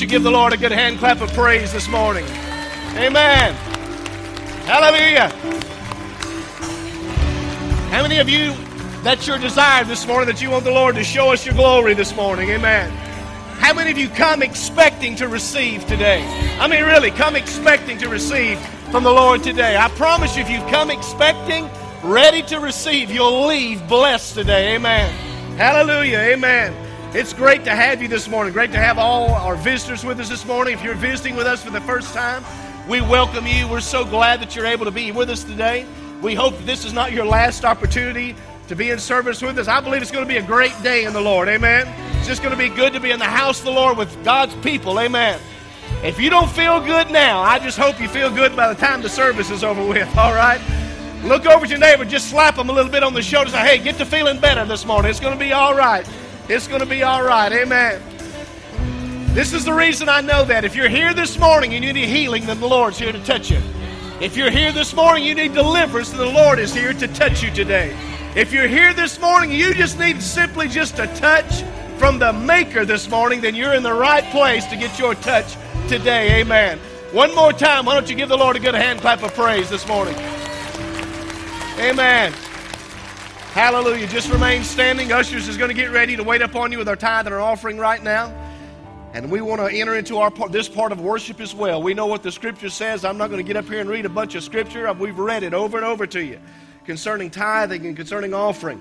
Hallelujah. You give the Lord a good hand clap of praise this morning? Amen. Hallelujah. How many of you, that's your desire this morning, that you want the Lord to show us your glory this morning? Amen. How many of you come expecting to receive today? I mean, really, come expecting to receive from the Lord today. I promise you, if you've come expecting, ready to receive, you'll leave blessed today. Amen. Hallelujah. Amen. It's great to have you this morning. Great to have all our visitors with us this morning. If you're visiting with us for the first time, we welcome you. We're so glad that you're able to be with us today. We hope that this is not your last opportunity to be in service with us. I believe it's going to be a great day in the Lord. Amen. It's just going to be good to be in the house of the Lord with God's people. Amen. If you don't feel good now, I just hope you feel good by the time the service is over with. All right? Look over at your neighbor, just slap them a little bit on the shoulder. Say, hey, get to feeling better this morning. It's going to be all right. It's going to be all right. Amen. This is the reason I know that. If you're here this morning and you need healing, then the Lord's here to touch you. If you're here this morning, you need deliverance, then the Lord is here to touch you today. If you're here this morning, you just need simply just a touch from the Maker this morning, then you're in the right place to get your touch today. Amen. One more time, why don't you give the Lord a good hand clap of praise this morning? Amen. Hallelujah. Just remain standing. Ushers is going to get ready to wait upon you with our tithe and our offering right now. And we want to enter into our part, this part of worship as well. We know what the scripture says. I'm not going to get up here and read a bunch of scripture. We've read it over and over to you concerning tithing and concerning offering.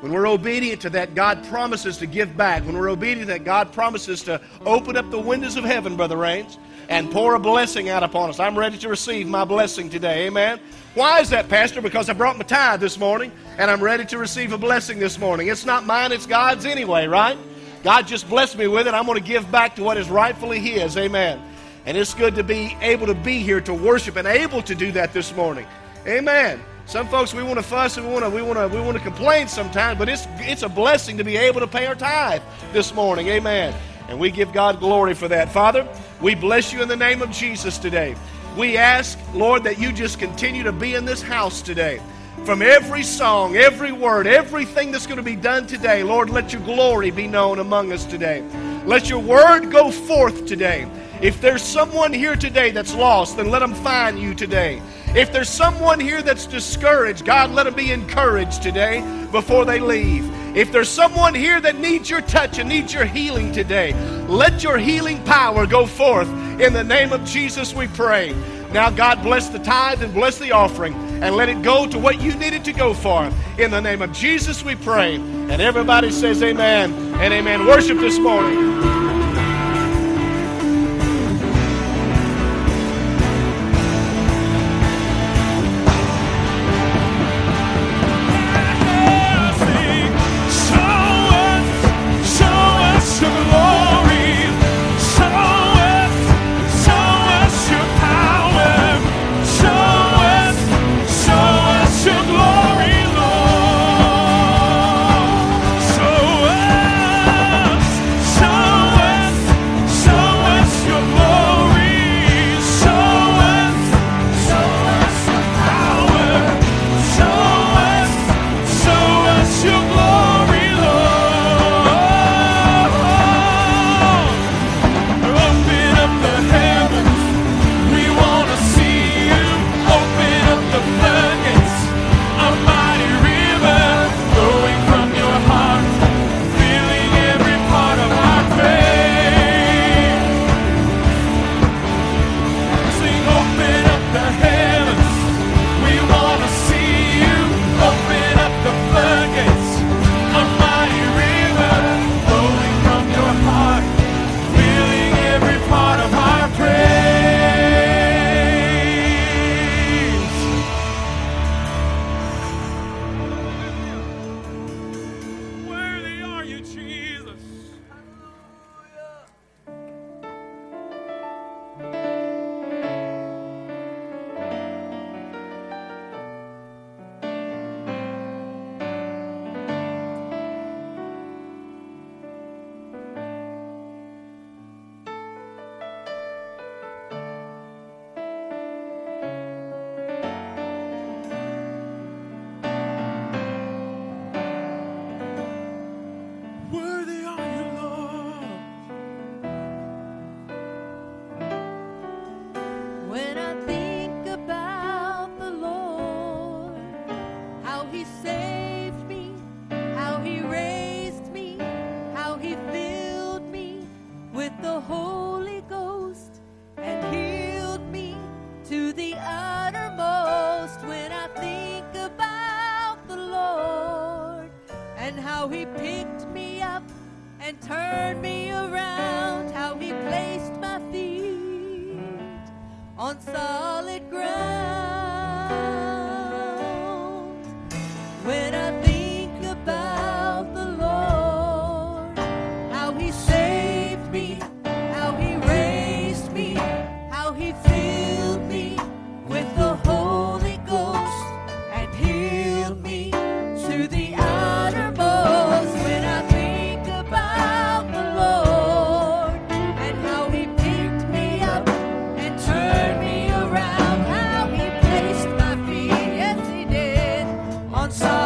When we're obedient to that, God promises to give back. When we're obedient to that, God promises to open up the windows of heaven, Brother Rains, and pour a blessing out upon us. I'm ready to receive my blessing today. Amen. Why is that, Pastor? Because I brought my tithe this morning, and I'm ready to receive a blessing this morning. It's not mine, it's God's anyway, right? God just blessed me with it. I'm going to give back to what is rightfully His. Amen. And it's good to be able to be here to worship and able to do that this morning. Amen. Some folks we want to fuss and we want to we want to we want to complain sometimes, but it's it's a blessing to be able to pay our tithe this morning. Amen. And we give God glory for that. Father, we bless you in the name of Jesus today. We ask, Lord, that you just continue to be in this house today. From every song, every word, everything that's going to be done today, Lord, let your glory be known among us today. Let your word go forth today. If there's someone here today that's lost, then let them find you today. If there's someone here that's discouraged, God, let them be encouraged today before they leave. If there's someone here that needs your touch and needs your healing today, let your healing power go forth. In the name of Jesus, we pray. Now, God, bless the tithe and bless the offering and let it go to what you needed to go for. In the name of Jesus, we pray. And everybody says amen and amen. Worship this morning. outside.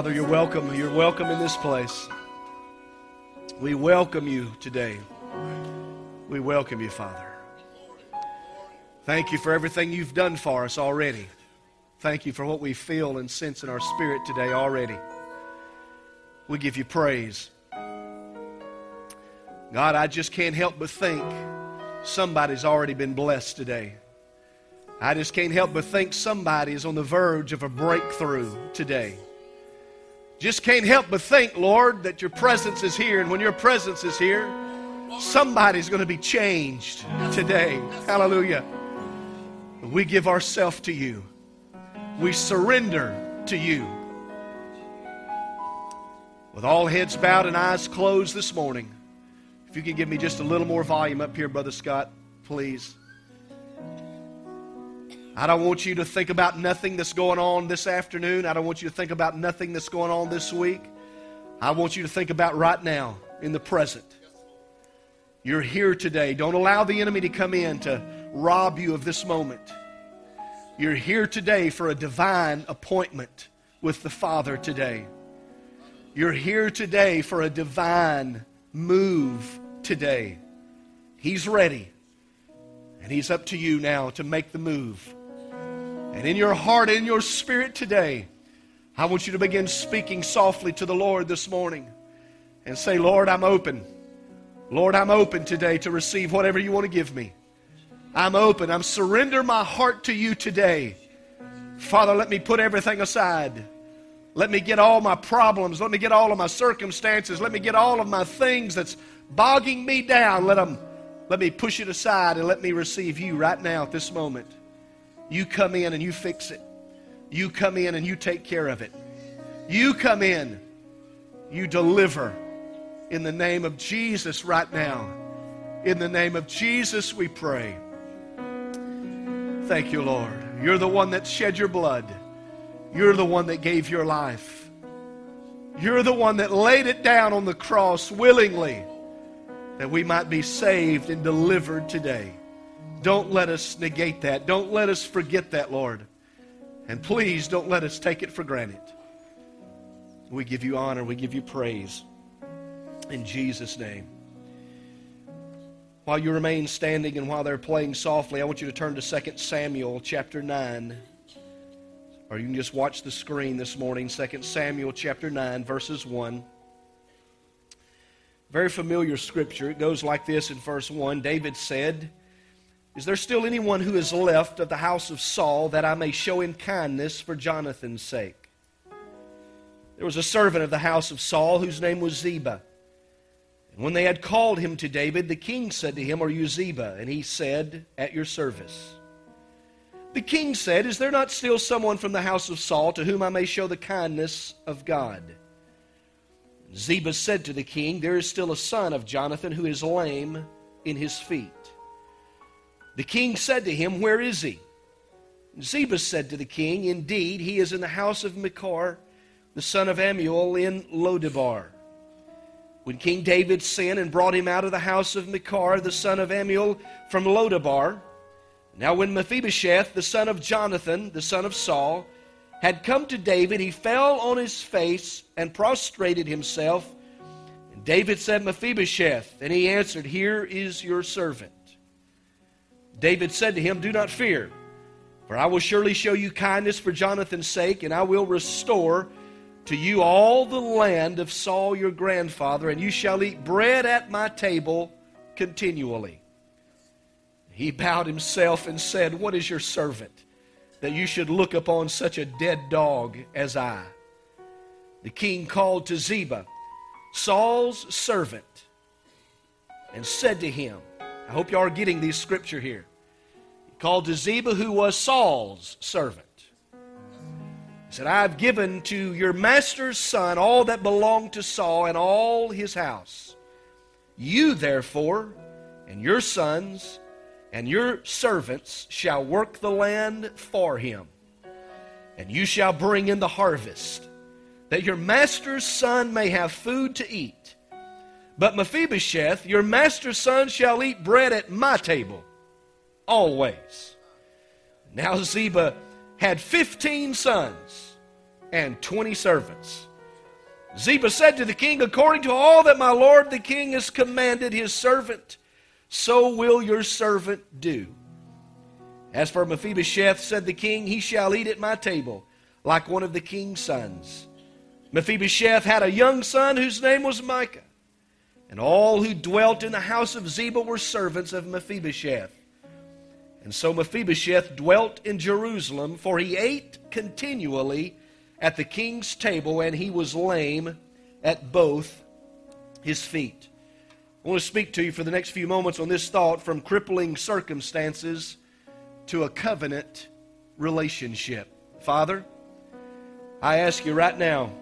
Father, you're welcome. You're welcome in this place. We welcome you today. We welcome you, Father. Thank you for everything you've done for us already. Thank you for what we feel and sense in our spirit today already. We give you praise. God, I just can't help but think somebody's already been blessed today. I just can't help but think somebody is on the verge of a breakthrough today. Just can't help but think, Lord, that your presence is here. And when your presence is here, somebody's going to be changed today. Hallelujah. We give ourselves to you, we surrender to you. With all heads bowed and eyes closed this morning, if you can give me just a little more volume up here, Brother Scott, please. I don't want you to think about nothing that's going on this afternoon. I don't want you to think about nothing that's going on this week. I want you to think about right now, in the present. You're here today. Don't allow the enemy to come in to rob you of this moment. You're here today for a divine appointment with the Father today. You're here today for a divine move today. He's ready. And He's up to you now to make the move. And in your heart, in your spirit today, I want you to begin speaking softly to the Lord this morning and say, Lord, I'm open. Lord, I'm open today to receive whatever you want to give me. I'm open. I'm surrender my heart to you today. Father, let me put everything aside. Let me get all my problems. Let me get all of my circumstances. Let me get all of my things that's bogging me down. Let them let me push it aside and let me receive you right now at this moment. You come in and you fix it. You come in and you take care of it. You come in. You deliver in the name of Jesus right now. In the name of Jesus we pray. Thank you, Lord. You're the one that shed your blood. You're the one that gave your life. You're the one that laid it down on the cross willingly that we might be saved and delivered today. Don't let us negate that. Don't let us forget that, Lord. And please don't let us take it for granted. We give you honor, we give you praise. In Jesus' name. While you remain standing and while they're playing softly, I want you to turn to 2 Samuel chapter 9. Or you can just watch the screen this morning, 2 Samuel chapter 9, verses 1. Very familiar scripture. It goes like this in verse 1 David said, Is there still anyone who is left of the house of Saul that I may show him kindness for Jonathan's sake? There was a servant of the house of Saul whose name was Ziba. And when they had called him to David, the king said to him, Are you Ziba? And he said, At your service. The king said, Is there not still someone from the house of Saul to whom I may show the kindness of God? Ziba said to the king, There is still a son of Jonathan who is lame in his feet. The king said to him, Where is he? Ziba said to the king, Indeed, he is in the house of Machir, the son of Ammiel, in Lodebar. When King David sent and brought him out of the house of Machir, the son of Ammiel, from Lodebar, now when Mephibosheth, the son of Jonathan, the son of Saul, had come to David, he fell on his face and prostrated himself. And David said, Mephibosheth. And he answered, Here is your servant. David said to him, Do not fear, for I will surely show you kindness for Jonathan's sake, and I will restore to you all the land of Saul your grandfather, and you shall eat bread at my table continually. He bowed himself and said, What is your servant? that you should look upon such a dead dog as I. The king called to Ziba, Saul's servant, and said to him, I hope you are getting these scripture here. Called to Ziba, who was Saul's servant. He said, I have given to your master's son all that belonged to Saul and all his house. You, therefore, and your sons, and your servants shall work the land for him. And you shall bring in the harvest, that your master's son may have food to eat. But Mephibosheth, your master's son, shall eat bread at my table, always. Now Ziba had fifteen sons and twenty servants. Ziba said to the king, According to all that my lord the king has commanded his servant, so will your servant do. As for Mephibosheth, said the king, he shall eat at my table like one of the king's sons. Mephibosheth had a young son whose name was Micah. And all who dwelt in the house of Ziba were servants of Mephibosheth. And so Mephibosheth dwelt in Jerusalem, for he ate continually at the king's table, and he was lame at both his feet. I want to speak to you for the next few moments on this thought from crippling circumstances to a covenant relationship. Father, I ask you right now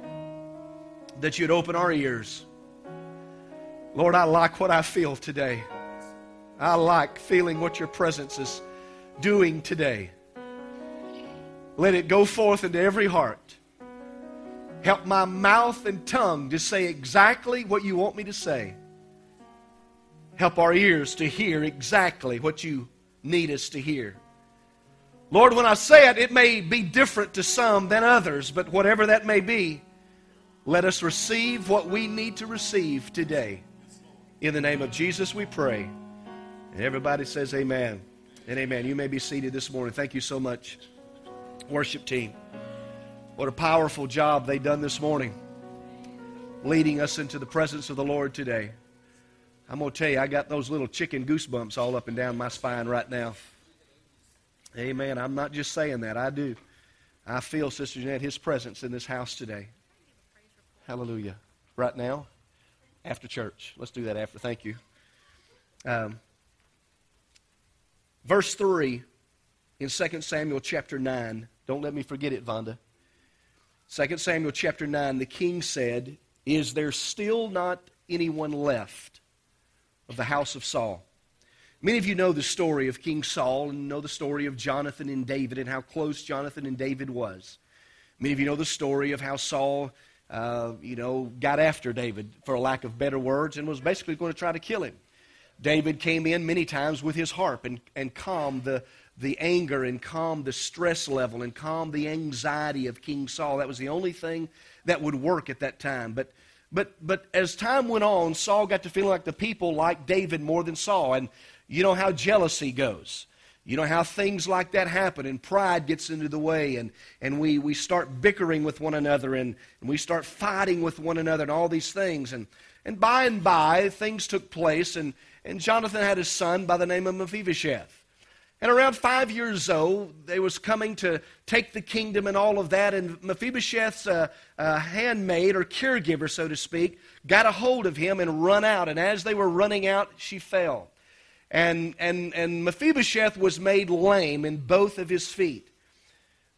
that you'd open our ears. Lord, I like what I feel today. I like feeling what your presence is doing today. Let it go forth into every heart. Help my mouth and tongue to say exactly what you want me to say. Help our ears to hear exactly what you need us to hear. Lord, when I say it, it may be different to some than others, but whatever that may be, let us receive what we need to receive today. In the name of Jesus, we pray. And everybody says amen and amen. You may be seated this morning. Thank you so much, worship team. What a powerful job they've done this morning, leading us into the presence of the Lord today. I'm going to tell you, I got those little chicken goosebumps all up and down my spine right now. Amen. I'm not just saying that, I do. I feel, Sister Jeanette, His presence in this house today. Hallelujah. Right now, after church. Let's do that after. Thank you. Um, verse 3 in 2 Samuel chapter 9. Don't let me forget it, Vonda. 2 Samuel chapter 9, the king said, Is there still not anyone left of the house of Saul? Many of you know the story of King Saul and know the story of Jonathan and David and how close Jonathan and David was. Many of you know the story of how Saul, uh, you know, got after David, for a lack of better words, and was basically going to try to kill him. David came in many times with his harp and, and calmed the, the anger and calmed the stress level and calmed the anxiety of King Saul. That was the only thing that would work at that time. But but but as time went on, Saul got to feeling like the people liked David more than Saul. And you know how jealousy goes. You know how things like that happen, and pride gets into the way, and, and we, we start bickering with one another, and, and we start fighting with one another, and all these things. And, and by and by, things took place, and, and Jonathan had a son by the name of Mephibosheth. And around five years old, they was coming to take the kingdom and all of that. And Mephibosheth's uh, uh, handmaid or caregiver, so to speak, got a hold of him and run out. And as they were running out, she fell. And, and, and Mephibosheth was made lame in both of his feet.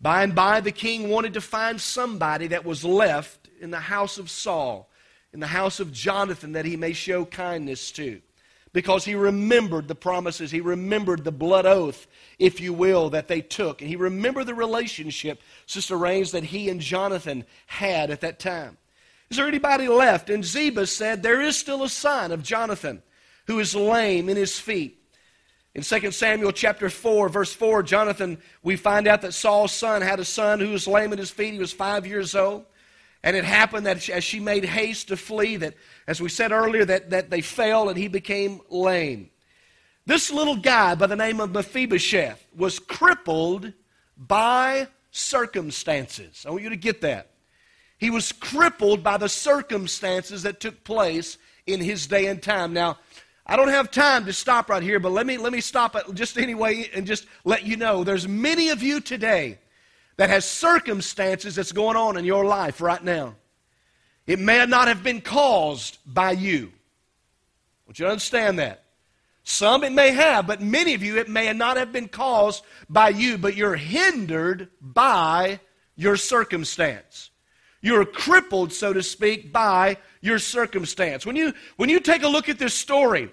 By and by, the king wanted to find somebody that was left in the house of Saul, in the house of Jonathan, that he may show kindness to. Because he remembered the promises, he remembered the blood oath, if you will, that they took. And he remembered the relationship, Sister Rains, that he and Jonathan had at that time. Is there anybody left? And Ziba said, There is still a son of Jonathan who is lame in his feet. In 2 Samuel chapter 4, verse 4, Jonathan, we find out that Saul's son had a son who was lame in his feet. He was five years old. And it happened that as she made haste to flee, that, as we said earlier, that, that they fell and he became lame. This little guy by the name of Mephibosheth was crippled by circumstances. I want you to get that. He was crippled by the circumstances that took place in his day and time. Now, I don't have time to stop right here, but let me, let me stop it just anyway and just let you know there's many of you today that has circumstances that's going on in your life right now. It may not have been caused by you. Want you understand that. Some it may have, but many of you it may not have been caused by you, but you're hindered by your circumstance. You're crippled, so to speak, by your circumstance. When you, when you take a look at this story,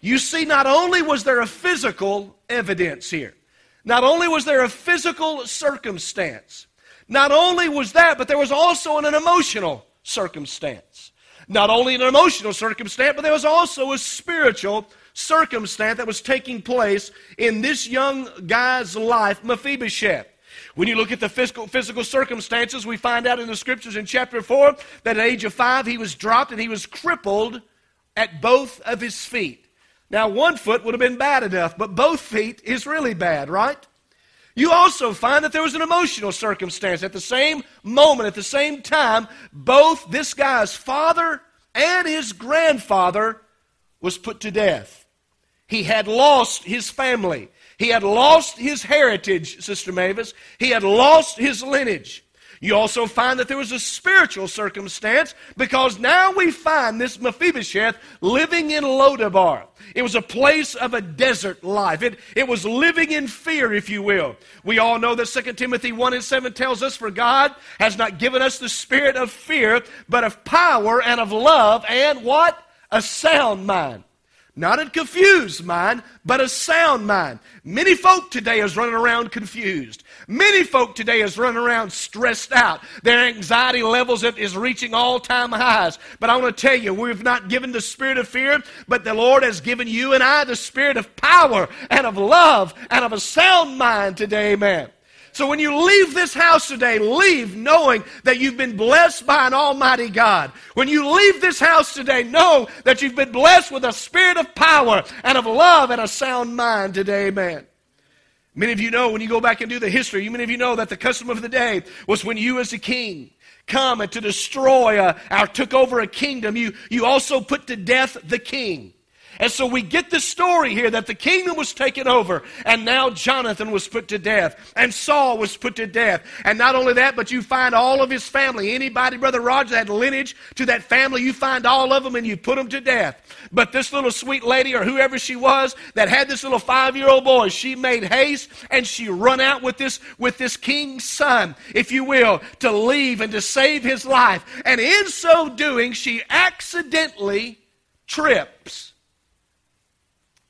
you see, not only was there a physical evidence here, not only was there a physical circumstance, not only was that, but there was also an emotional circumstance. Not only an emotional circumstance, but there was also a spiritual circumstance that was taking place in this young guy's life, Mephibosheth. When you look at the physical, physical circumstances, we find out in the scriptures in chapter 4 that at age of 5 he was dropped and he was crippled at both of his feet. Now, one foot would have been bad enough, but both feet is really bad, right? You also find that there was an emotional circumstance. At the same moment, at the same time, both this guy's father and his grandfather was put to death. He had lost his family. He had lost his heritage, Sister Mavis. He had lost his lineage. You also find that there was a spiritual circumstance because now we find this Mephibosheth living in Lodabar. It was a place of a desert life. It, it was living in fear, if you will. We all know that 2 Timothy 1 and 7 tells us, For God has not given us the spirit of fear, but of power and of love and what? A sound mind. Not a confused mind, but a sound mind. Many folk today is running around confused. Many folk today is running around stressed out. Their anxiety levels is reaching all-time highs. But I want to tell you, we've not given the spirit of fear, but the Lord has given you and I the spirit of power and of love and of a sound mind today, amen. So when you leave this house today, leave knowing that you've been blessed by an almighty God. When you leave this house today, know that you've been blessed with a spirit of power and of love and a sound mind today, amen. Many of you know when you go back and do the history, many of you know that the custom of the day was when you as a king come and to destroy a, or took over a kingdom, you, you also put to death the king. And so we get the story here that the kingdom was taken over, and now Jonathan was put to death, and Saul was put to death. And not only that, but you find all of his family. Anybody, Brother Roger, that had lineage to that family, you find all of them and you put them to death. But this little sweet lady, or whoever she was, that had this little five year old boy, she made haste and she run out with this, with this king's son, if you will, to leave and to save his life. And in so doing, she accidentally trips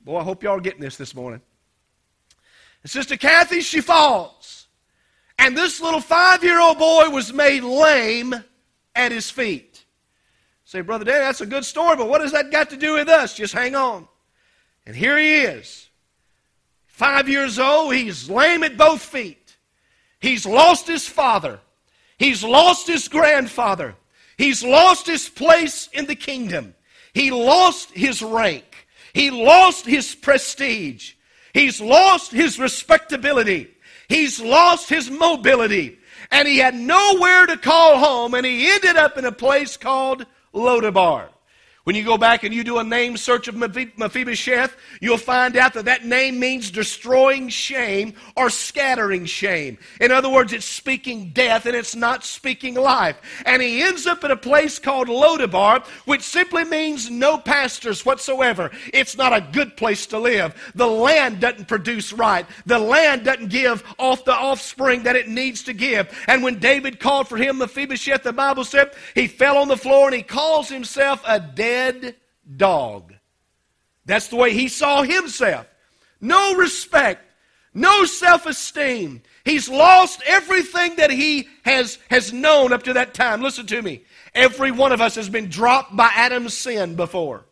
Boy, I hope y'all are getting this this morning. And Sister Kathy, she falls. And this little five year old boy was made lame at his feet. Say, Brother Dan, that's a good story, but what has that got to do with us? Just hang on. And here he is. Five years old, he's lame at both feet. He's lost his father. He's lost his grandfather. He's lost his place in the kingdom. He lost his rank. He lost his prestige. He's lost his respectability. He's lost his mobility. And he had nowhere to call home, and he ended up in a place called Lodabar. When you go back and you do a name search of Mephibosheth, you'll find out that that name means destroying shame or scattering shame. In other words, it's speaking death and it's not speaking life. And he ends up at a place called Lodabar, which simply means no pastors whatsoever. It's not a good place to live. The land doesn't produce right. The land doesn't give off the offspring that it needs to give. And when David called for him Mephibosheth, the Bible said he fell on the floor and he calls himself a dead dead dog. That's the way he saw himself. No respect, no self esteem. He's lost everything that he has, has known up to that time. Listen to me. Every one of us has been dropped by Adam's sin before.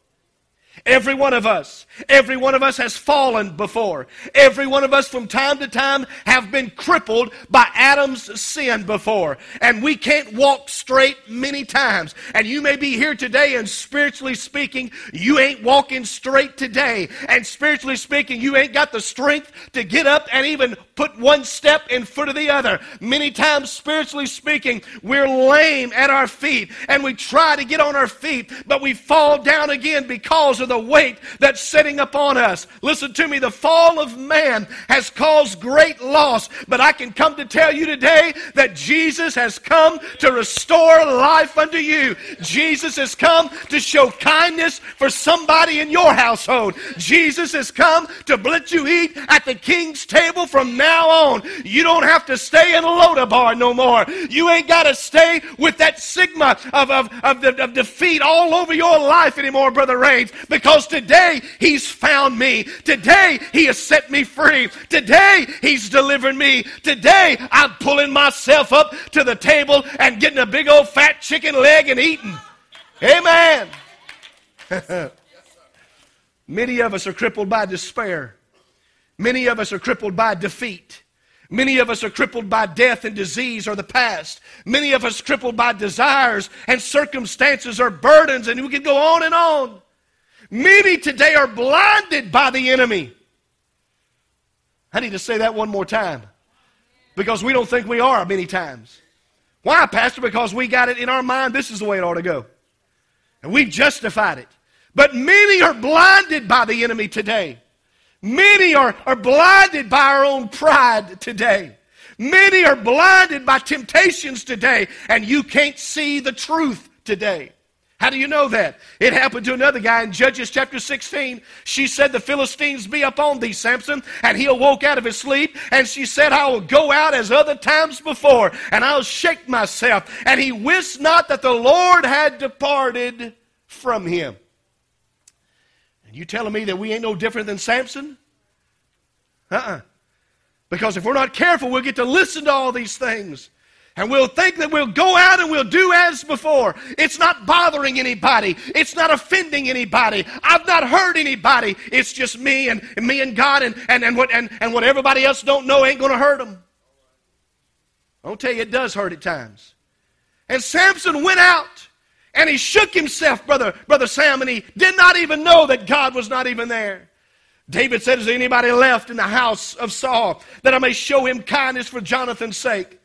Every one of us. Every one of us has fallen before. Every one of us from time to time have been crippled by Adam's sin before. And we can't walk straight many times. And you may be here today and spiritually speaking, you ain't walking straight today. And spiritually speaking, you ain't got the strength to get up and even put one step in front of the other. Many times, spiritually speaking, we're lame at our feet and we try to get on our feet, but we fall down again because of the weight that's sitting upon us. Listen to me, the fall of man has caused great loss, but I can come to tell you today that Jesus has come to restore life unto you. Jesus has come to show kindness for somebody in your household. Jesus has come to let you eat at the king's table from now on. You don't have to stay in a Lodabar no more. You ain't got to stay with that sigma of, of, of, of defeat all over your life anymore, Brother Rains, because today He's found me. Today He has set me free. Today He's delivered me. Today I'm pulling myself up to the table and getting a big old fat chicken leg and eating. Amen. Many of us are crippled by despair. Many of us are crippled by defeat. Many of us are crippled by death and disease or the past. Many of us crippled by desires and circumstances or burdens, and we can go on and on. Many today are blinded by the enemy. I need to say that one more time because we don't think we are many times. Why, Pastor? Because we got it in our mind this is the way it ought to go. And we've justified it. But many are blinded by the enemy today. Many are, are blinded by our own pride today. Many are blinded by temptations today, and you can't see the truth today. How do you know that? It happened to another guy in Judges chapter 16. She said, The Philistines be upon thee, Samson. And he awoke out of his sleep. And she said, I will go out as other times before, and I'll shake myself. And he wist not that the Lord had departed from him. And you telling me that we ain't no different than Samson? Uh uh Because if we're not careful, we'll get to listen to all these things. And we'll think that we'll go out and we'll do as before. It's not bothering anybody. It's not offending anybody. I've not hurt anybody. It's just me and, and me and God and, and, and, what, and, and what everybody else don't know ain't going to hurt them. I'll tell you, it does hurt at times. And Samson went out and he shook himself, brother, brother Sam, and he did not even know that God was not even there. David said, Is there anybody left in the house of Saul that I may show him kindness for Jonathan's sake?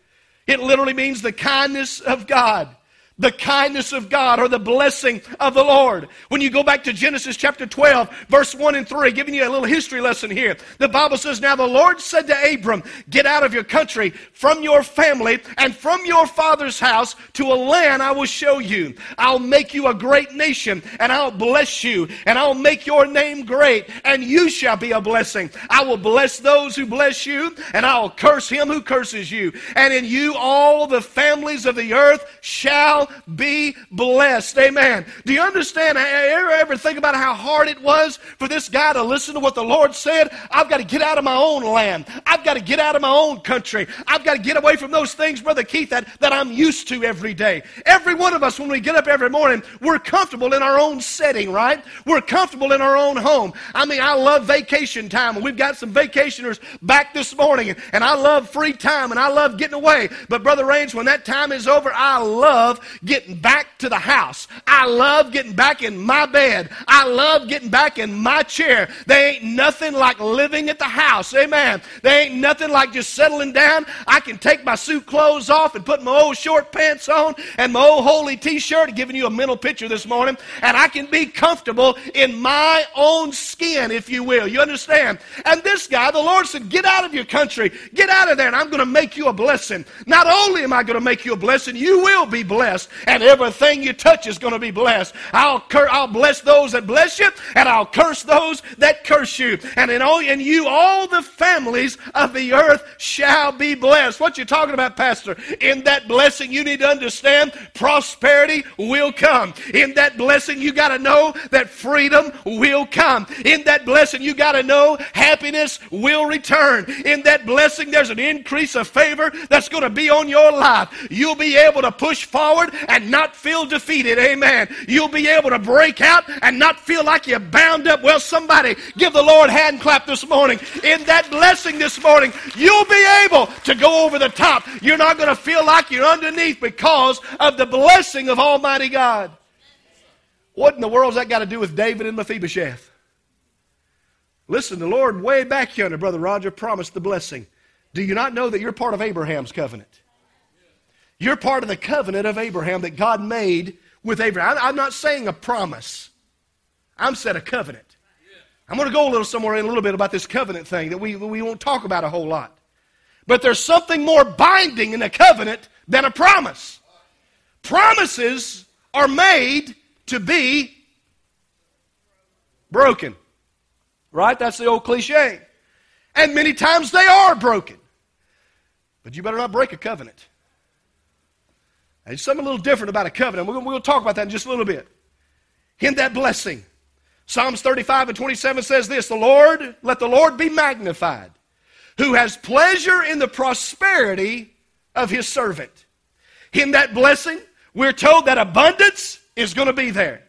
It literally means the kindness of God the kindness of God or the blessing of the Lord. When you go back to Genesis chapter 12, verse 1 and 3, giving you a little history lesson here, the Bible says, Now the Lord said to Abram, Get out of your country, from your family, and from your father's house to a land I will show you. I'll make you a great nation, and I'll bless you, and I'll make your name great, and you shall be a blessing. I will bless those who bless you, and I'll curse him who curses you. And in you all the families of the earth shall be blessed. Amen. Do you understand? Ever, ever think about how hard it was for this guy to listen to what the Lord said? I've got to get out of my own land. I've got to get out of my own country. I've got to get away from those things, Brother Keith, that, that I'm used to every day. Every one of us, when we get up every morning, we're comfortable in our own setting, right? We're comfortable in our own home. I mean, I love vacation time, and we've got some vacationers back this morning, and, I love free time, and I love getting away. But, Brother Rains, when that time is over, I love getting back to the house. I love getting back in my bed. I love getting back in my chair. They ain't nothing like living at the house. Amen. They ain't nothing like just settling down. I can take my suit clothes off and put my old short pants on and my old holey t shirt, giving you a mental picture this morning, and I can be comfortable in my own skin, if you will. You understand? And this guy, the Lord said, Get out of your country. Get out of there, and I'm going to make you a blessing. Not only am I going to make you a blessing, you will be blessed and everything you touch is going to be blessed. I'll, cur- I'll bless those that bless you, and I'll curse those that curse you. And in, all, in you, all the families of the earth shall be blessed. What you talking about, Pastor? In that blessing, you need to understand prosperity will come. In that blessing, you got to know that freedom will come. In that blessing, you got to know happiness will return. In that blessing, there's an increase of favor that's going to be on your life. You'll be able to push forward and not feel defeated. Amen. You'll be able to break out and not feel like you're bound up. Well, somebody give the Lord hand clap this morning. In that blessing this morning, you'll be able to go over the top. You're not going to feel like you're underneath because of the blessing of Almighty God. What in the world's that got to do with David and Mephibosheth? Listen, the Lord way back yonder, Brother Roger, promised the blessing. Do you not know that you're part of Abraham's covenant? You're part of the covenant of Abraham that God made with Abraham. I'm not saying a promise. I'm saying a covenant. I'm going to go a little somewhere in a little bit about this covenant thing that we, we won't talk about a whole lot. But there's something more binding in a covenant than a promise. Promises are made to be broken. Right? That's the old cliche. And many times they are broken. But you better not break a covenant. There's something a little different about a covenant. We're going to talk about that in just a little bit. In that blessing. Psalms 35 and 27 says this The Lord, let the Lord be magnified, who has pleasure in the prosperity of his servant. In that blessing, we're told that abundance is going to be there.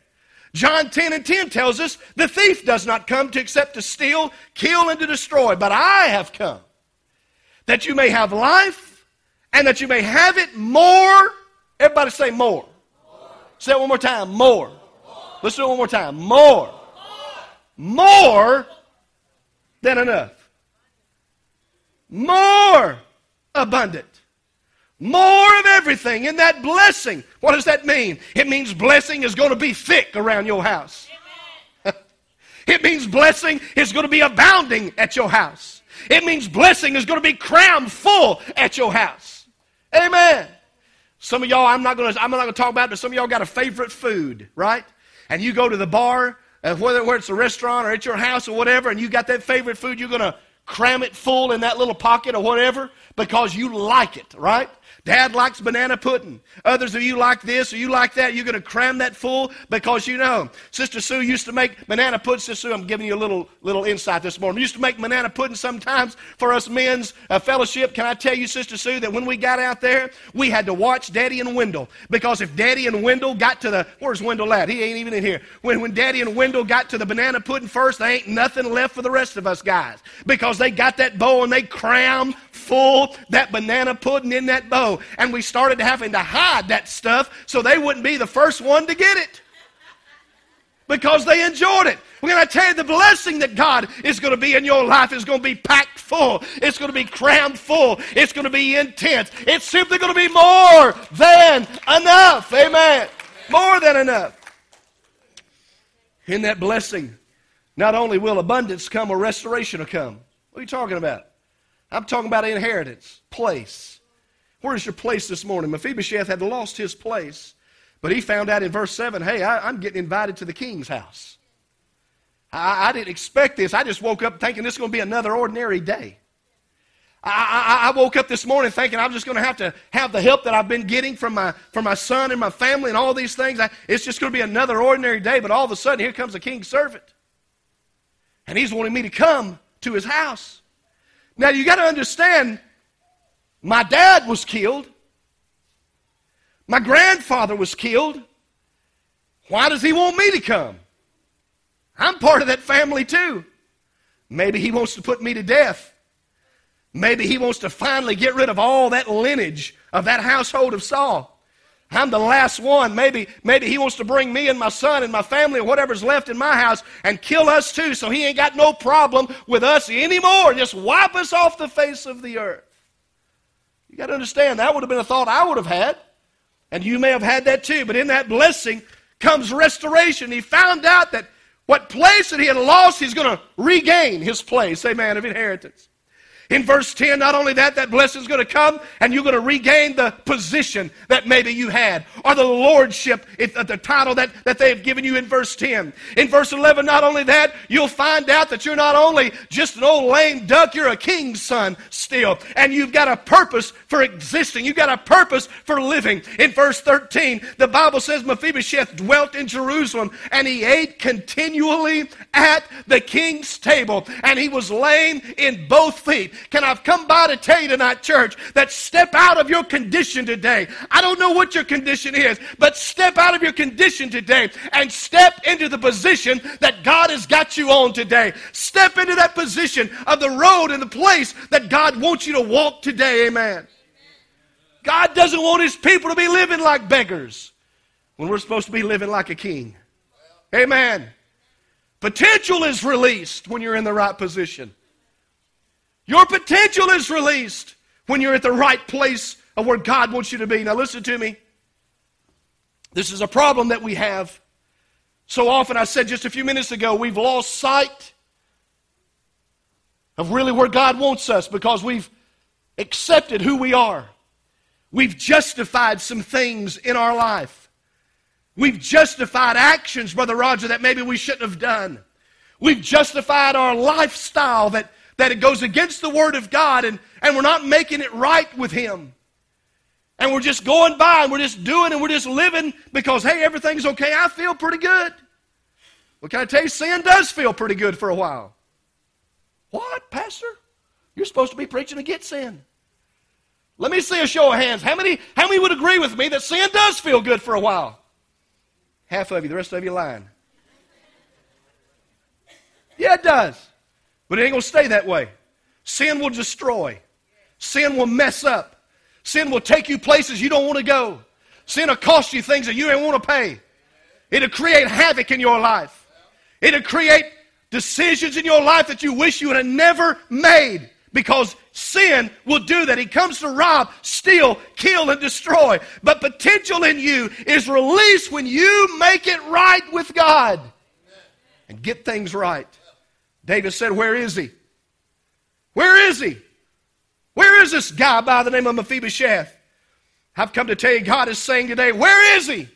John 10 and 10 tells us the thief does not come to except to steal, kill, and to destroy, but I have come that you may have life and that you may have it more Everybody say more. more. Say it one more time. More. more. Let's do it one more time. More. More than enough. More abundant. More of everything in that blessing. What does that mean? It means blessing is going to be thick around your house. it means blessing is going to be abounding at your house. It means blessing is going to be crammed full at your house. Amen. Some of y'all, I'm not going to, I'm not going to talk about it, but some of y'all got a favorite food, right? And you go to the bar, uh, whether, whether it's a restaurant or at your house or whatever, and you got that favorite food, you're going to cram it full in that little pocket or whatever because you like it, right? Dad likes banana pudding. Others of you like this or you like that. You're going to cram that full because you know. Sister Sue used to make banana pudding. Sister Sue, I'm giving you a little, little insight this morning. We used to make banana pudding sometimes for us men's uh, fellowship. Can I tell you, Sister Sue, that when we got out there, we had to watch Daddy and Wendell because if Daddy and Wendell got to the, where's Wendell at? He ain't even in here. When, when Daddy and Wendell got to the banana pudding first, there ain't nothing left for the rest of us guys because they got that bowl and they crammed full that banana pudding in that bowl. And we started having to hide that stuff so they wouldn't be the first one to get it. Because they enjoyed it. We're going to tell you the blessing that God is going to be in your life is going to be packed full. It's going to be crammed full. It's going to be intense. It's simply going to be more than enough. Amen. More than enough. In that blessing, not only will abundance come, a restoration will come. What are you talking about? I'm talking about inheritance, place. Where's your place this morning? Mephibosheth had lost his place, but he found out in verse 7 hey, I, am getting invited to the king's house. I, I, didn't expect this. I just woke up thinking this is going to be another ordinary day. I, I, I woke up this morning thinking I'm just going to have to have the help that I've been getting from my, from my son and my family and all these things. it's just going to be another ordinary day, but all of a sudden, here comes a king's servant. And he's wanting me to come to his house. Now you got to understand, my dad was killed. My grandfather was killed. Why does he want me to come? I'm part of that family too. Maybe he wants to put me to death. Maybe he wants to finally get rid of all that lineage of that household of Saul. I'm the last one. Maybe, maybe he wants to bring me and my son and my family or whatever's left in my house and kill us too, so he ain't got no problem with us anymore. Just wipe us off the face of the earth. You got to understand, that would have been a thought I would have had. And you may have had that too. But in that blessing comes restoration. He found out that what place that he had lost, he's going to regain his place, amen, of inheritance. In verse 10, not only that, that blessing is going to come and you're going to regain the position that maybe you had or the lordship, uh, the title that, that they have given you in verse 10. In verse 11, not only that, you'll find out that you're not only just an old lame duck, you're a king's son still. And you've got a purpose for existing. You've got a purpose for living. In verse 13, the Bible says Mephibosheth dwelt in Jerusalem and he ate continually at the king's table and he was lame in both feet. Can I come by to tell you tonight, church, that step out of your condition today. I don't know what your condition is, but step out of your condition today and step into the position that God has got you on today. Step into that position of the road and the place that God wants you to walk today. Amen. God doesn't want his people to be living like beggars when we're supposed to be living like a king. Amen. Potential is released when you're in the right position. Your potential is released when you're at the right place of where God wants you to be. Now, listen to me. This is a problem that we have. So often, I said just a few minutes ago, we've lost sight of really where God wants us because we've accepted who we are. We've justified some things in our life. We've justified actions, Brother Roger, that maybe we shouldn't have done. We've justified our lifestyle that that it goes against the Word of God and, and we're not making it right with Him. And we're just going by and we're just doing and we're just living because, hey, everything's okay. I feel pretty good. Well, can I tell you, sin does feel pretty good for a while. What, Pastor? You're supposed to be preaching against sin. Let me see a show of hands. How many, how many would agree with me that sin does feel good for a while? Half of you, the rest of you lying. Yeah, it does. But it ain't going to stay that way. Sin will destroy, sin will mess up, sin will take you places you don't want to go. Sin will cost you things that you don't want to pay. It'll create havoc in your life. It'll create decisions in your life that you wish you have never made because sin will do that. He comes to rob, steal, kill, and destroy. But potential in you is released when you make it right with God and get things right. David said, Where is he? Where is he? Where is this guy by the name of Mephibosheth? I've come to tell you, God is saying today, Where is he?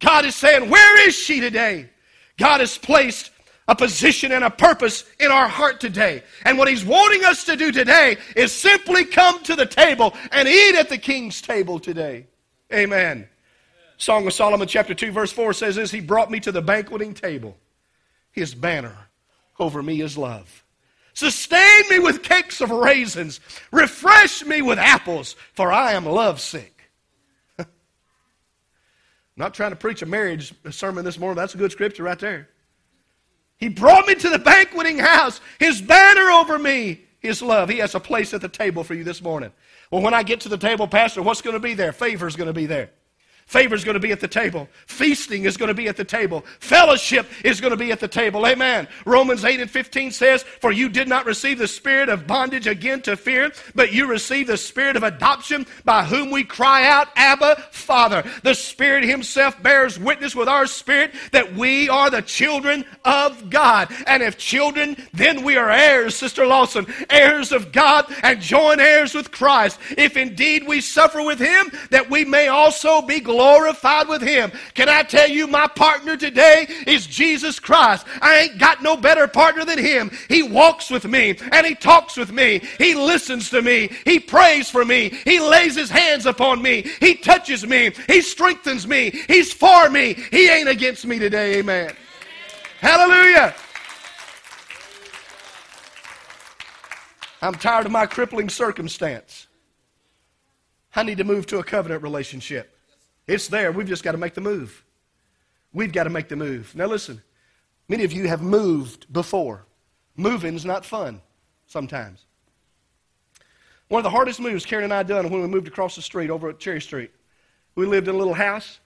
God is saying, Where is she today? God has placed a position and a purpose in our heart today. And what He's wanting us to do today is simply come to the table and eat at the King's table today. Amen. Song of Solomon, chapter 2, verse 4 says this He brought me to the banqueting table. His banner over me is love. Sustain me with cakes of raisins. Refresh me with apples, for I am lovesick. Not trying to preach a marriage sermon this morning. That's a good scripture right there. He brought me to the banqueting house. His banner over me, His love. He has a place at the table for you this morning. Well, when I get to the table, Pastor, what's going to be there? Favor's going to be there. Favor is going to be at the table. Feasting is going to be at the table. Fellowship is going to be at the table. Amen. Romans 8 and 15 says, For you did not receive the spirit of bondage again to fear, but you received the spirit of adoption by whom we cry out, Abba, Father. The Spirit Himself bears witness with our spirit that we are the children of God. And if children, then we are heirs, Sister Lawson, heirs of God and joint heirs with Christ. If indeed we suffer with Him, that we may also be glorified with him. Can I tell you, my partner today is Jesus Christ. I ain't got no better partner than him. He walks with me and he talks with me. He listens to me. He prays for me. He lays his hands upon me. He touches me. He strengthens me. He's for me. He ain't against me today. Amen. Hallelujah. I'm tired of my crippling circumstance. I need to move to a covenant relationship. It's there. We've just got to make the move. We've got to make the move. Now, listen, many of you have moved before. Moving's not fun sometimes. One of the hardest moves Karen and I done when we moved across the street over at Cherry Street. We lived in a little house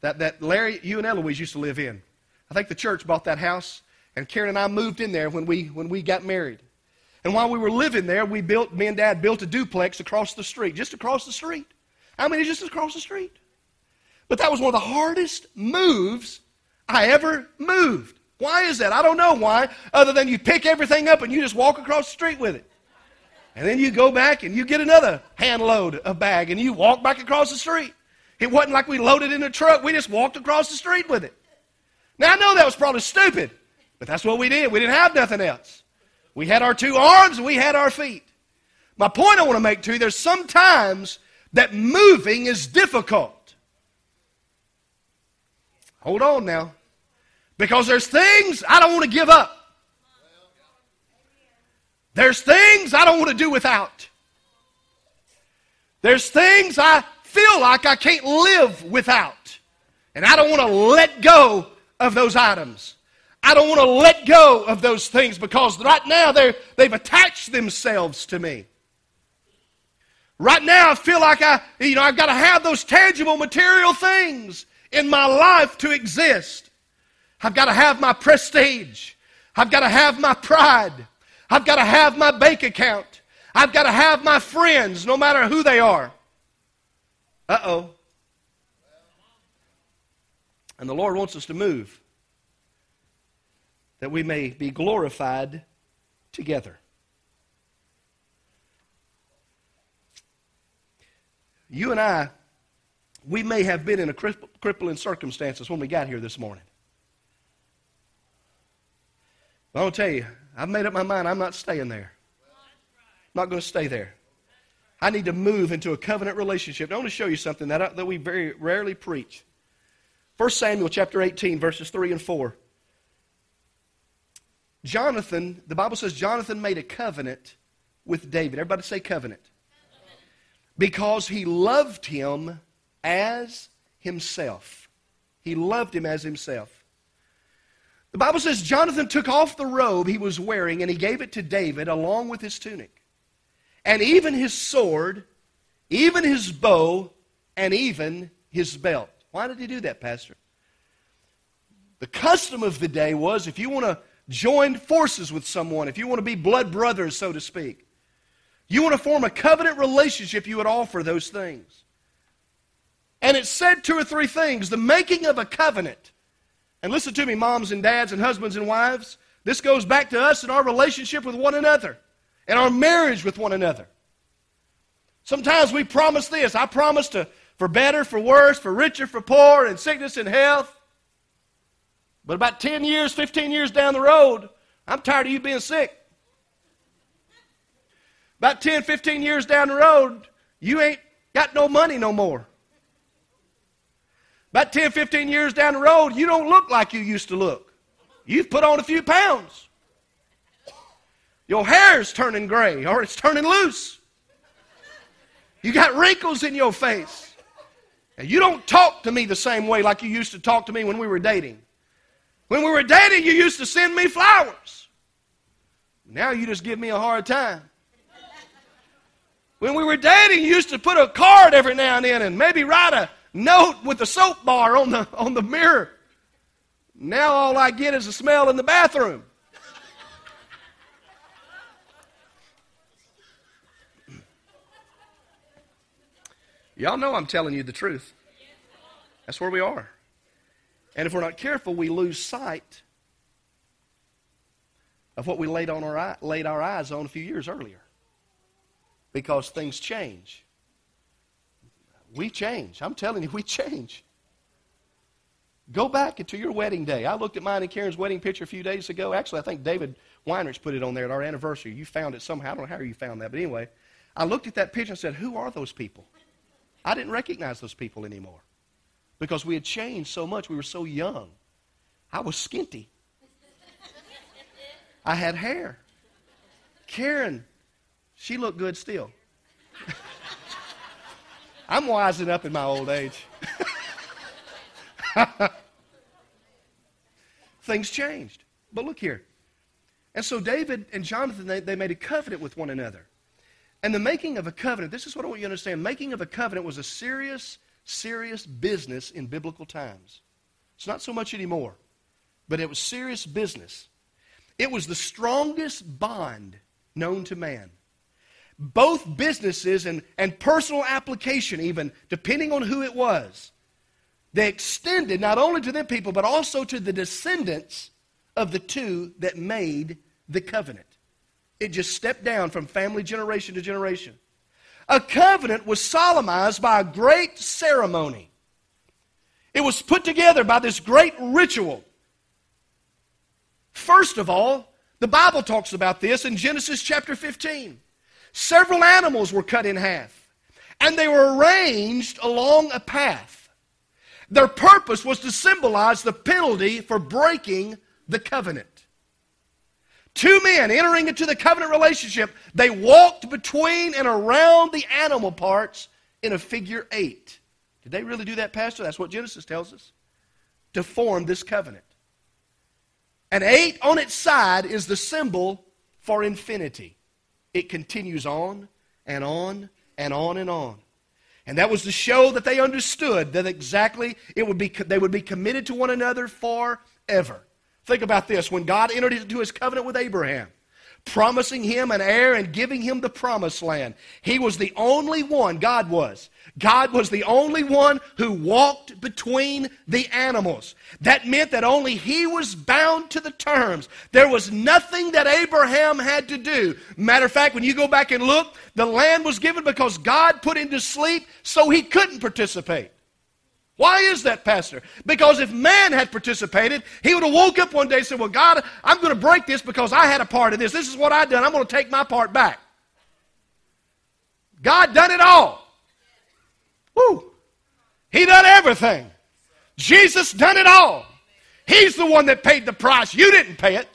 that, that Larry, you and Eloise used to live in. I think the church bought that house, and Karen and I moved in there when we, when we got married. And while we were living there, we built, me and Dad built a duplex across the street, just across the street. I mean, it just across the street. But that was one of the hardest moves I ever moved. Why is that? I don't know why, other than you pick everything up and you just walk across the street with it. And then you go back and you get another handload of bag and you walk back across the street. It wasn't like we loaded in a truck, we just walked across the street with it. Now, I know that was probably stupid, but that's what we did. We didn't have nothing else. We had our two arms and we had our feet. My point I want to make to you there's sometimes that moving is difficult. Hold on now. Because there's things I don't want to give up. There's things I don't want to do without. There's things I feel like I can't live without. And I don't want to let go of those items. I don't want to let go of those things because right now they're, they've attached themselves to me. Right now, I feel like I, you know, I've got to have those tangible material things in my life to exist. I've got to have my prestige. I've got to have my pride. I've got to have my bank account. I've got to have my friends, no matter who they are. Uh oh. And the Lord wants us to move that we may be glorified together. You and I, we may have been in a crippling circumstances when we got here this morning. But I'll tell you, I've made up my mind I'm not staying there. I'm not going to stay there. I need to move into a covenant relationship. I want to show you something that, I, that we very rarely preach. 1 Samuel chapter 18, verses 3 and 4. Jonathan, the Bible says Jonathan made a covenant with David. Everybody say covenant because he loved him as himself. He loved him as himself. The Bible says Jonathan took off the robe he was wearing and he gave it to David along with his tunic. And even his sword, even his bow, and even his belt. Why did he do that, Pastor? The custom of the day was if you want to join forces with someone, if you want to be blood brothers, so to speak, you want to form a covenant relationship, you would offer those things. And it said two or three things. The making of a covenant. And listen to me, moms and dads and husbands and wives. This goes back to us and our relationship with one another and our marriage with one another. Sometimes we promise this I promise to, for better, for worse, for richer, for poor, in sickness and health. But about 10 years, 15 years down the road, I'm tired of you being sick. About 10, 15 years down the road, you ain't got no money no more. About 10, 15 years down the road, you don't look like you used to look. You've put on a few pounds. Your hair's turning gray or it's turning loose. You got wrinkles in your face. And you don't talk to me the same way like you used to talk to me when we were dating. When we were dating, you used to send me flowers. Now you just give me a hard time. When we were dating, you used to put a card every now and then and maybe write a note with a soap bar on the, on the mirror. Now all I get is a smell in the bathroom. Y'all know I'm telling you the truth. That's where we are. And if we're not careful, we lose sight of what we laid, on our, laid our eyes on a few years earlier. Because things change. We change. I'm telling you, we change. Go back into your wedding day. I looked at mine and Karen's wedding picture a few days ago. Actually, I think David Weinrich put it on there at our anniversary. You found it somehow. I don't know how you found that. But anyway, I looked at that picture and said, Who are those people? I didn't recognize those people anymore because we had changed so much. We were so young. I was skinty. I had hair. Karen, she looked good still. I'm wising up in my old age. Things changed. But look here. And so David and Jonathan, they, they made a covenant with one another. And the making of a covenant, this is what I want you to understand. Making of a covenant was a serious, serious business in biblical times. It's not so much anymore, but it was serious business. It was the strongest bond known to man. Both businesses and, and personal application, even, depending on who it was, they extended not only to them people, but also to the descendants of the two that made the covenant. It just stepped down from family generation to generation. A covenant was solemnized by a great ceremony. It was put together by this great ritual. First of all, the Bible talks about this in Genesis chapter 15. Several animals were cut in half, and they were arranged along a path. Their purpose was to symbolize the penalty for breaking the covenant. Two men entering into the covenant relationship, they walked between and around the animal parts in a figure eight. Did they really do that, Pastor? That's what Genesis tells us. To form this covenant. An eight on its side is the symbol for infinity. It continues on and on and on and on. And that was to show that they understood that exactly it would be, they would be committed to one another forever. Think about this. When God entered into his covenant with Abraham, promising him an heir and giving him the promised land, he was the only one, God was. God was the only one who walked between the animals. That meant that only he was bound to the terms. There was nothing that Abraham had to do. Matter of fact, when you go back and look, the land was given because God put him to sleep so he couldn't participate. Why is that, Pastor? Because if man had participated, he would have woke up one day and said, Well, God, I'm going to break this because I had a part in this. This is what I done. I'm going to take my part back. God done it all. Woo! He done everything. Jesus done it all. He's the one that paid the price. You didn't pay it.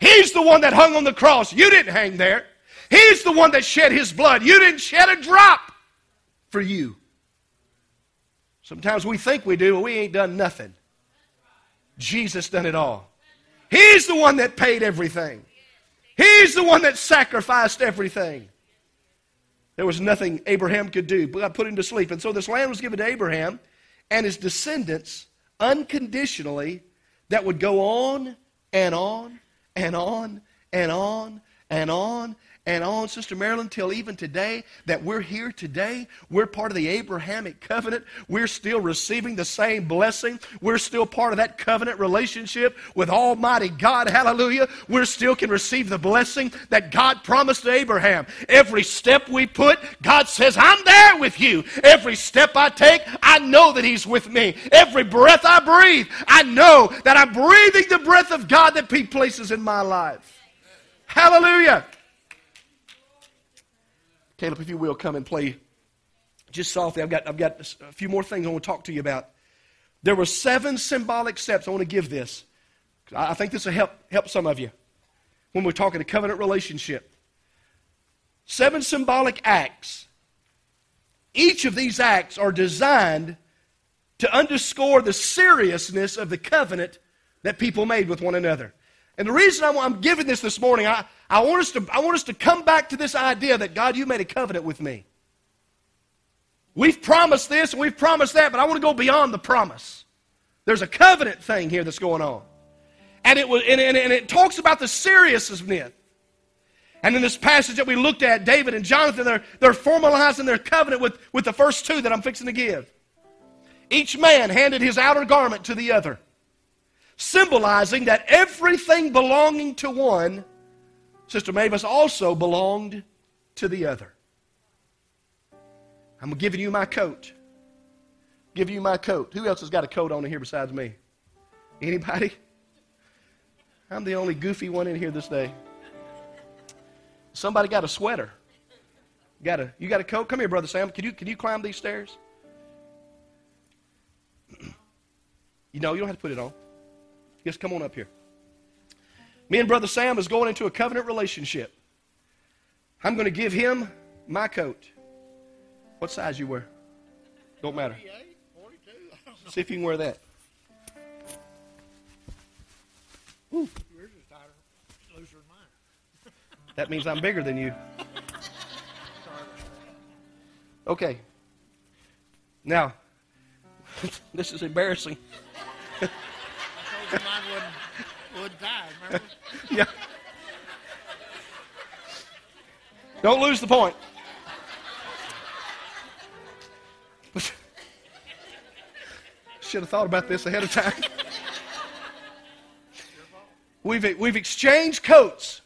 He's the one that hung on the cross. You didn't hang there. He's the one that shed his blood. You didn't shed a drop for you. Sometimes we think we do, but we ain't done nothing. Jesus done it all. He's the one that paid everything. He's the one that sacrificed everything. There was nothing Abraham could do. God put him to sleep. And so this land was given to Abraham and his descendants unconditionally that would go on and on and on and on and on and on, Sister Marilyn, till even today that we're here today. We're part of the Abrahamic covenant. We're still receiving the same blessing. We're still part of that covenant relationship with Almighty God. Hallelujah. We still can receive the blessing that God promised to Abraham. Every step we put, God says, I'm there with you. Every step I take, I know that He's with me. Every breath I breathe, I know that I'm breathing the breath of God that He places in my life. Hallelujah. Caleb, if you will, come and play just softly. I've got, I've got a few more things I want to talk to you about. There were seven symbolic steps. I want to give this. I think this will help, help some of you when we're talking a covenant relationship. Seven symbolic acts. Each of these acts are designed to underscore the seriousness of the covenant that people made with one another. And the reason I'm, giving this this morning, I, I, want us to, I want us to come back to this idea that God, you made a covenant with me. We've promised this and we've promised that, but I want to go beyond the promise. There's a covenant thing here that's going on. And it, was, and, and, and it talks about the seriousness of it. And in this passage that we looked at, David and Jonathan, they're, they're formalizing their covenant with, with the first two that I'm fixing to give. Each man handed his outer garment to the other symbolizing that everything belonging to one, Sister Mavis, also belonged to the other. I'm giving you my coat. Give you my coat. Who else has got a coat on in here besides me? Anybody? I'm the only goofy one in here this day. Somebody got a sweater. Got a, you got a coat? Come here, Brother Sam. Can you, can you climb these stairs? you know, you don't have to put it on. Just come on up here. Me and Brother Sam is going into a covenant relationship. I'm going to give him my coat. What size you wear? Don't matter. See if you can wear that. Woo. That means I'm bigger than you. Okay. Now, this is embarrassing. mine wouldn't, wouldn't die, remember? yeah. Don't lose the point. Should have thought about this ahead of time. We've, we've exchanged coats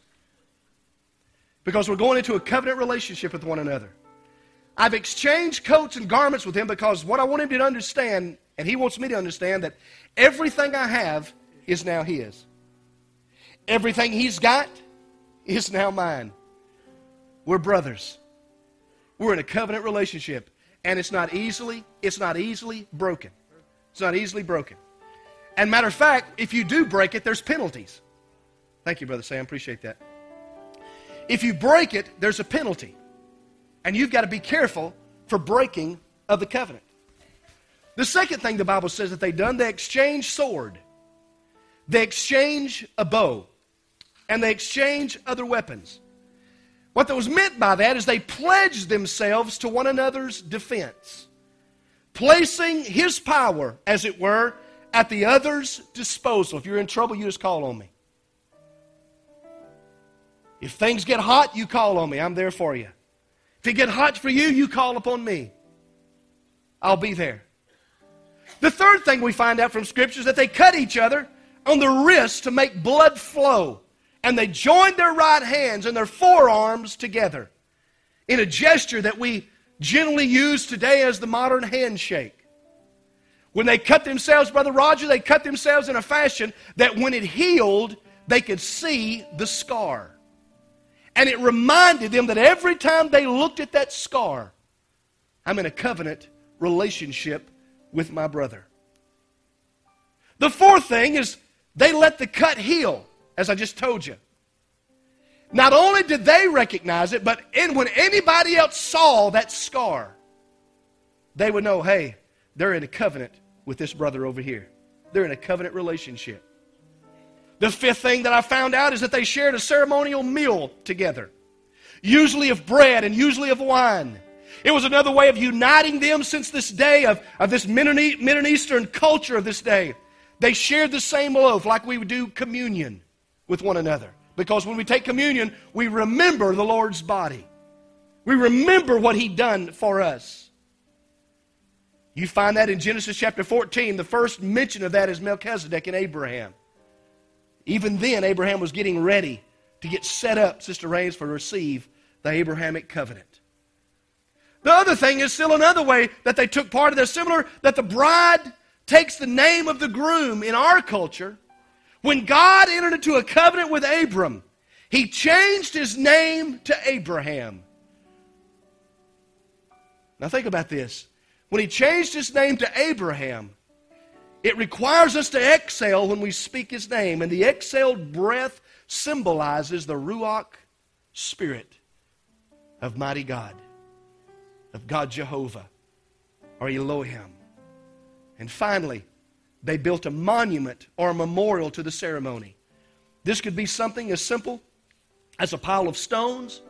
because we're going into a covenant relationship with one another. I've exchanged coats and garments with him because what I want him to understand, and he wants me to understand, that everything I have is now his. Everything he's got is now mine. We're brothers. We're in a covenant relationship, and it's not easily, it's not easily broken. It's not easily broken. And matter of fact, if you do break it, there's penalties. Thank you, Brother Sam. Appreciate that. If you break it, there's a penalty. And you've got to be careful for breaking of the covenant. The second thing the Bible says that they done, they exchanged sword. They exchange a bow. And they exchange other weapons. What that was meant by that is they pledged themselves to one another's defense, placing his power, as it were, at the other's disposal. If you're in trouble, you just call on me. If things get hot, you call on me. I'm there for you. If it get hot for you, you call upon me. I'll be there. The third thing we find out from Scripture is that they cut each other on the wrist to make blood flow. And they joined their right hands and their forearms together in a gesture that we generally use today as the modern handshake. When they cut themselves, Brother Roger, they cut themselves in a fashion that when it healed, they could see the scar. And it reminded them that every time they looked at that scar, I'm in a covenant relationship with my brother. The fourth thing is they let the cut heal, as I just told you. Not only did they recognize it, but in, when anybody else saw that scar, they would know hey, they're in a covenant with this brother over here. They're in a covenant relationship. The fifth thing that I found out is that they shared a ceremonial meal together, usually of bread and usually of wine. It was another way of uniting them since this day of, of this Middle Eastern culture of this day. They shared the same loaf like we would do communion with one another. Because when we take communion, we remember the Lord's body. We remember what He done for us. You find that in Genesis chapter 14. The first mention of that is Melchizedek and Abraham. Even then, Abraham was getting ready to get set up, Sister Rains, for receive the Abrahamic covenant. The other thing is still another way that they took part of this, similar that the bride takes the name of the groom in our culture. When God entered into a covenant with Abram, he changed his name to Abraham. Now think about this. When he changed his name to Abraham, it requires us to exhale when we speak his name, and the exhaled breath symbolizes the Ruach Spirit of mighty God, of God Jehovah, or Elohim. And finally, they built a monument or a memorial to the ceremony. This could be something as simple as a pile of stones,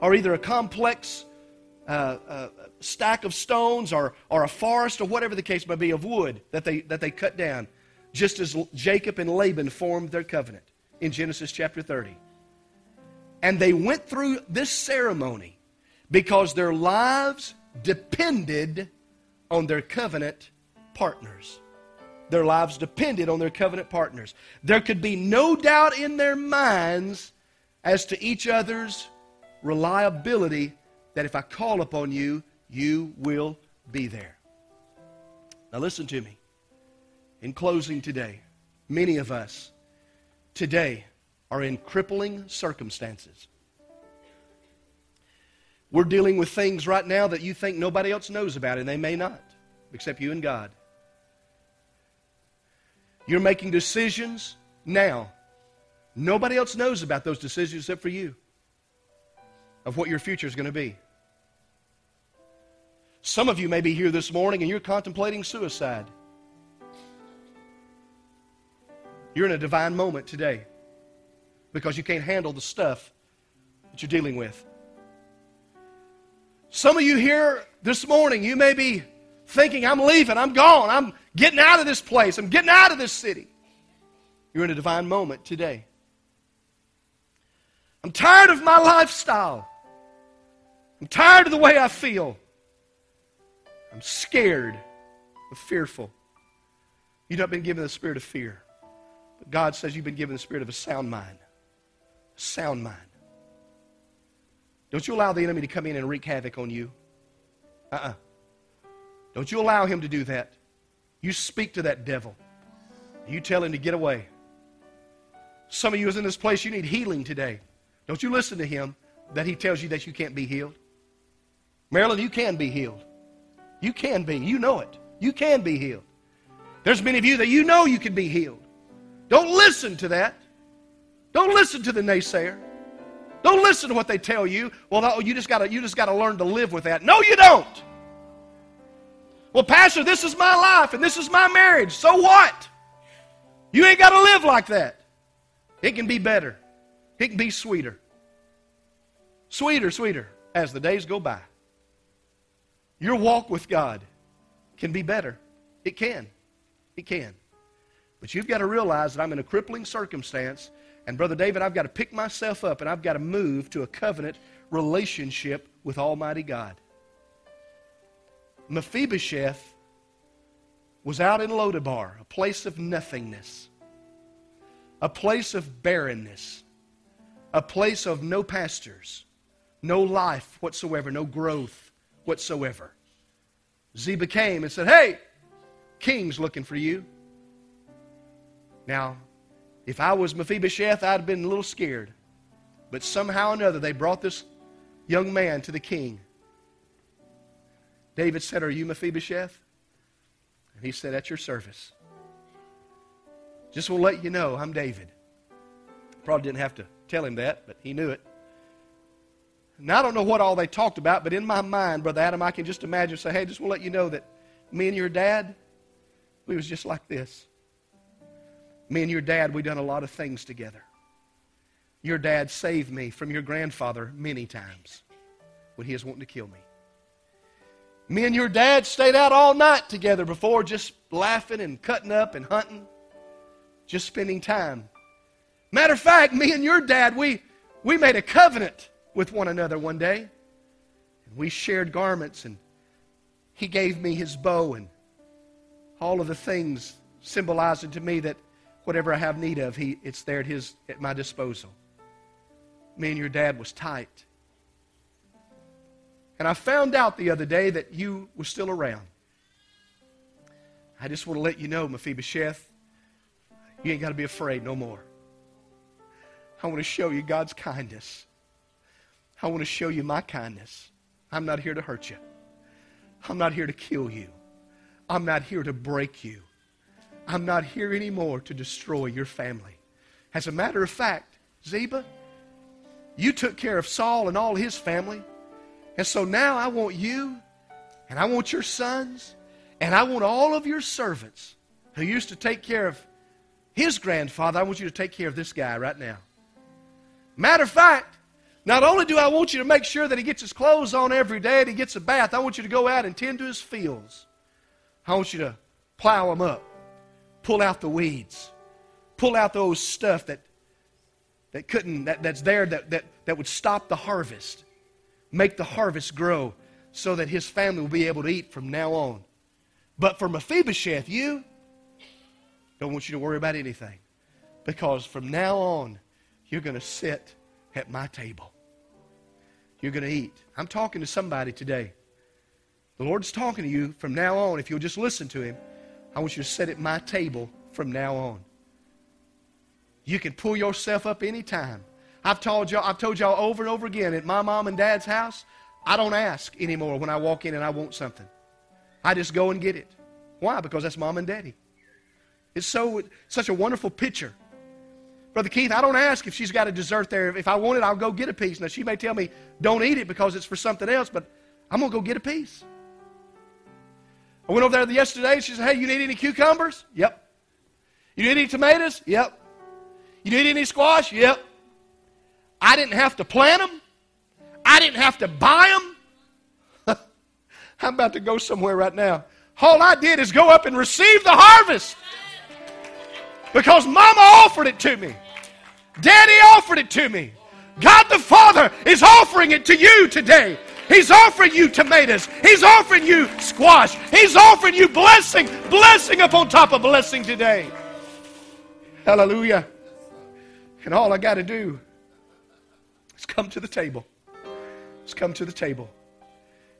or either a complex uh, uh, stack of stones or, or a forest or whatever the case may be of wood that they, that they cut down, just as Jacob and Laban formed their covenant in Genesis chapter 30. And they went through this ceremony because their lives depended on their covenant partners. Their lives depended on their covenant partners. There could be no doubt in their minds as to each other's reliability that if I call upon you, you will be there. Now, listen to me. In closing today, many of us today are in crippling circumstances. We're dealing with things right now that you think nobody else knows about, and they may not, except you and God. You're making decisions now. Nobody else knows about those decisions except for you of what your future is going to be. Some of you may be here this morning and you're contemplating suicide. You're in a divine moment today because you can't handle the stuff that you're dealing with. Some of you here this morning, you may be thinking, I'm leaving, I'm gone, I'm getting out of this place, I'm getting out of this city. You're in a divine moment today. I'm tired of my lifestyle. I'm tired of the way I feel. I'm scared. I'm fearful. You've not been given the spirit of fear. But God says you've been given the spirit of a sound mind. A sound mind. Don't you allow the enemy to come in and wreak havoc on you. Uh uh-uh. uh. do not you allow him to do that. You speak to that devil. You tell him to get away. Some of you is in this place, you need healing today. Don't you listen to him that he tells you that you can't be healed. Marilyn, you can be healed. You can be. You know it. You can be healed. There's many of you that you know you can be healed. Don't listen to that. Don't listen to the naysayer. Don't listen to what they tell you. Well, you just gotta you just gotta learn to live with that. No, you don't. Well, Pastor, this is my life and this is my marriage. So what? You ain't gotta live like that. It can be better. It can be sweeter. Sweeter, sweeter as the days go by. Your walk with God can be better. It can. It can. But you've got to realize that I'm in a crippling circumstance, and Brother David, I've got to pick myself up and I've got to move to a covenant relationship with Almighty God. Mephibosheth was out in Lodabar, a place of nothingness, a place of barrenness, a place of no pastures, no life whatsoever, no growth whatsoever. Ziba came and said, Hey, king's looking for you. Now, if I was Mephibosheth, I'd have been a little scared. But somehow or another, they brought this young man to the king. David said, Are you Mephibosheth? And he said, At your service. Just want to let you know I'm David. Probably didn't have to tell him that, but he knew it. Now, I don't know what all they talked about, but in my mind, Brother Adam, I can just imagine say, hey, just want to let you know that me and your dad, we was just like this. Me and your dad, we done a lot of things together. Your dad saved me from your grandfather many times when he was wanting to kill me. Me and your dad stayed out all night together before, just laughing and cutting up and hunting, just spending time Matter of fact, me and your dad, we, we made a covenant with one another one day. And we shared garments, and he gave me his bow and all of the things symbolizing to me that whatever I have need of, he, it's there at, his, at my disposal. Me and your dad was tight. And I found out the other day that you were still around. I just want to let you know, Mephibosheth, you ain't got to be afraid no more. I want to show you God's kindness. I want to show you my kindness. I'm not here to hurt you. I'm not here to kill you. I'm not here to break you. I'm not here anymore to destroy your family. As a matter of fact, Ziba, you took care of Saul and all his family. And so now I want you, and I want your sons, and I want all of your servants who used to take care of his grandfather. I want you to take care of this guy right now. Matter of fact, not only do I want you to make sure that he gets his clothes on every day and he gets a bath, I want you to go out and tend to his fields. I want you to plow them up, pull out the weeds, pull out those stuff that, that couldn't, that, that's there that, that, that would stop the harvest, make the harvest grow so that his family will be able to eat from now on. But for Mephibosheth, you don't want you to worry about anything because from now on, you're going to sit at my table. You're going to eat. I'm talking to somebody today. The Lord's talking to you from now on. If you'll just listen to Him, I want you to sit at my table from now on. You can pull yourself up anytime. I've told y'all, I've told y'all over and over again at my mom and dad's house, I don't ask anymore when I walk in and I want something. I just go and get it. Why? Because that's mom and daddy. It's so such a wonderful picture. Brother Keith, I don't ask if she's got a dessert there. If I want it, I'll go get a piece. Now, she may tell me, don't eat it because it's for something else, but I'm to go get a piece. I went over there yesterday. She said, hey, you need any cucumbers? Yep. You need any tomatoes? Yep. You need any squash? Yep. I didn't have to plant them. I didn't have to buy them. I'm about to go somewhere right now. All I did is go up and receive the harvest because mama offered it to me. Daddy offered it to me. God the Father is offering it to you today. He's offering you tomatoes. He's offering you squash. He's offering you blessing, blessing upon top of blessing today. Hallelujah. And all I got to do is come to the table. Is come to the table.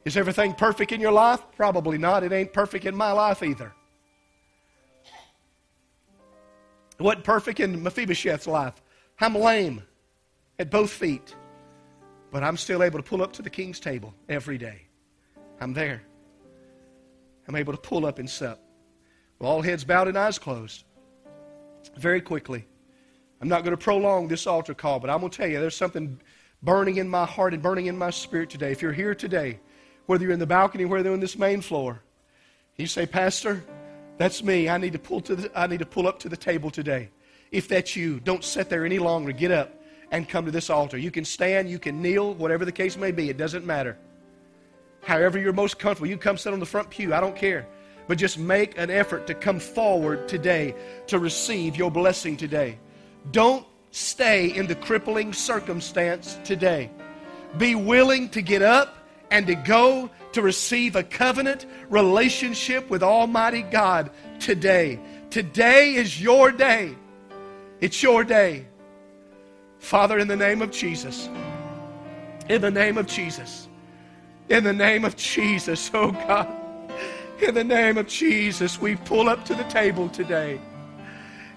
Is everything perfect in your life? Probably not. It ain't perfect in my life either. It wasn't perfect in Mephibosheth's life. I'm lame at both feet, but I'm still able to pull up to the king's table every day. I'm there. I'm able to pull up and sup. With all heads bowed and eyes closed. Very quickly. I'm not going to prolong this altar call, but I'm going to tell you there's something burning in my heart and burning in my spirit today. If you're here today, whether you're in the balcony, or whether you're in this main floor, you say, Pastor, that's me. I need to pull to the, I need to pull up to the table today. If that's you, don't sit there any longer. Get up and come to this altar. You can stand, you can kneel, whatever the case may be. It doesn't matter. However you're most comfortable, you come sit on the front pew. I don't care. But just make an effort to come forward today to receive your blessing today. Don't stay in the crippling circumstance today. Be willing to get up and to go to receive a covenant relationship with Almighty God today. Today is your day. It's your day. Father, in the name of Jesus, in the name of Jesus, in the name of Jesus, oh God, in the name of Jesus, we pull up to the table today.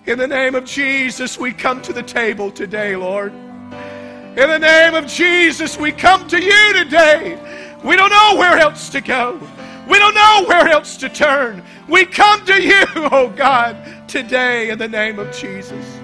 In the name of Jesus, we come to the table today, Lord. In the name of Jesus, we come to you today. We don't know where else to go. We don't know where else to turn. We come to you, oh God, today in the name of Jesus.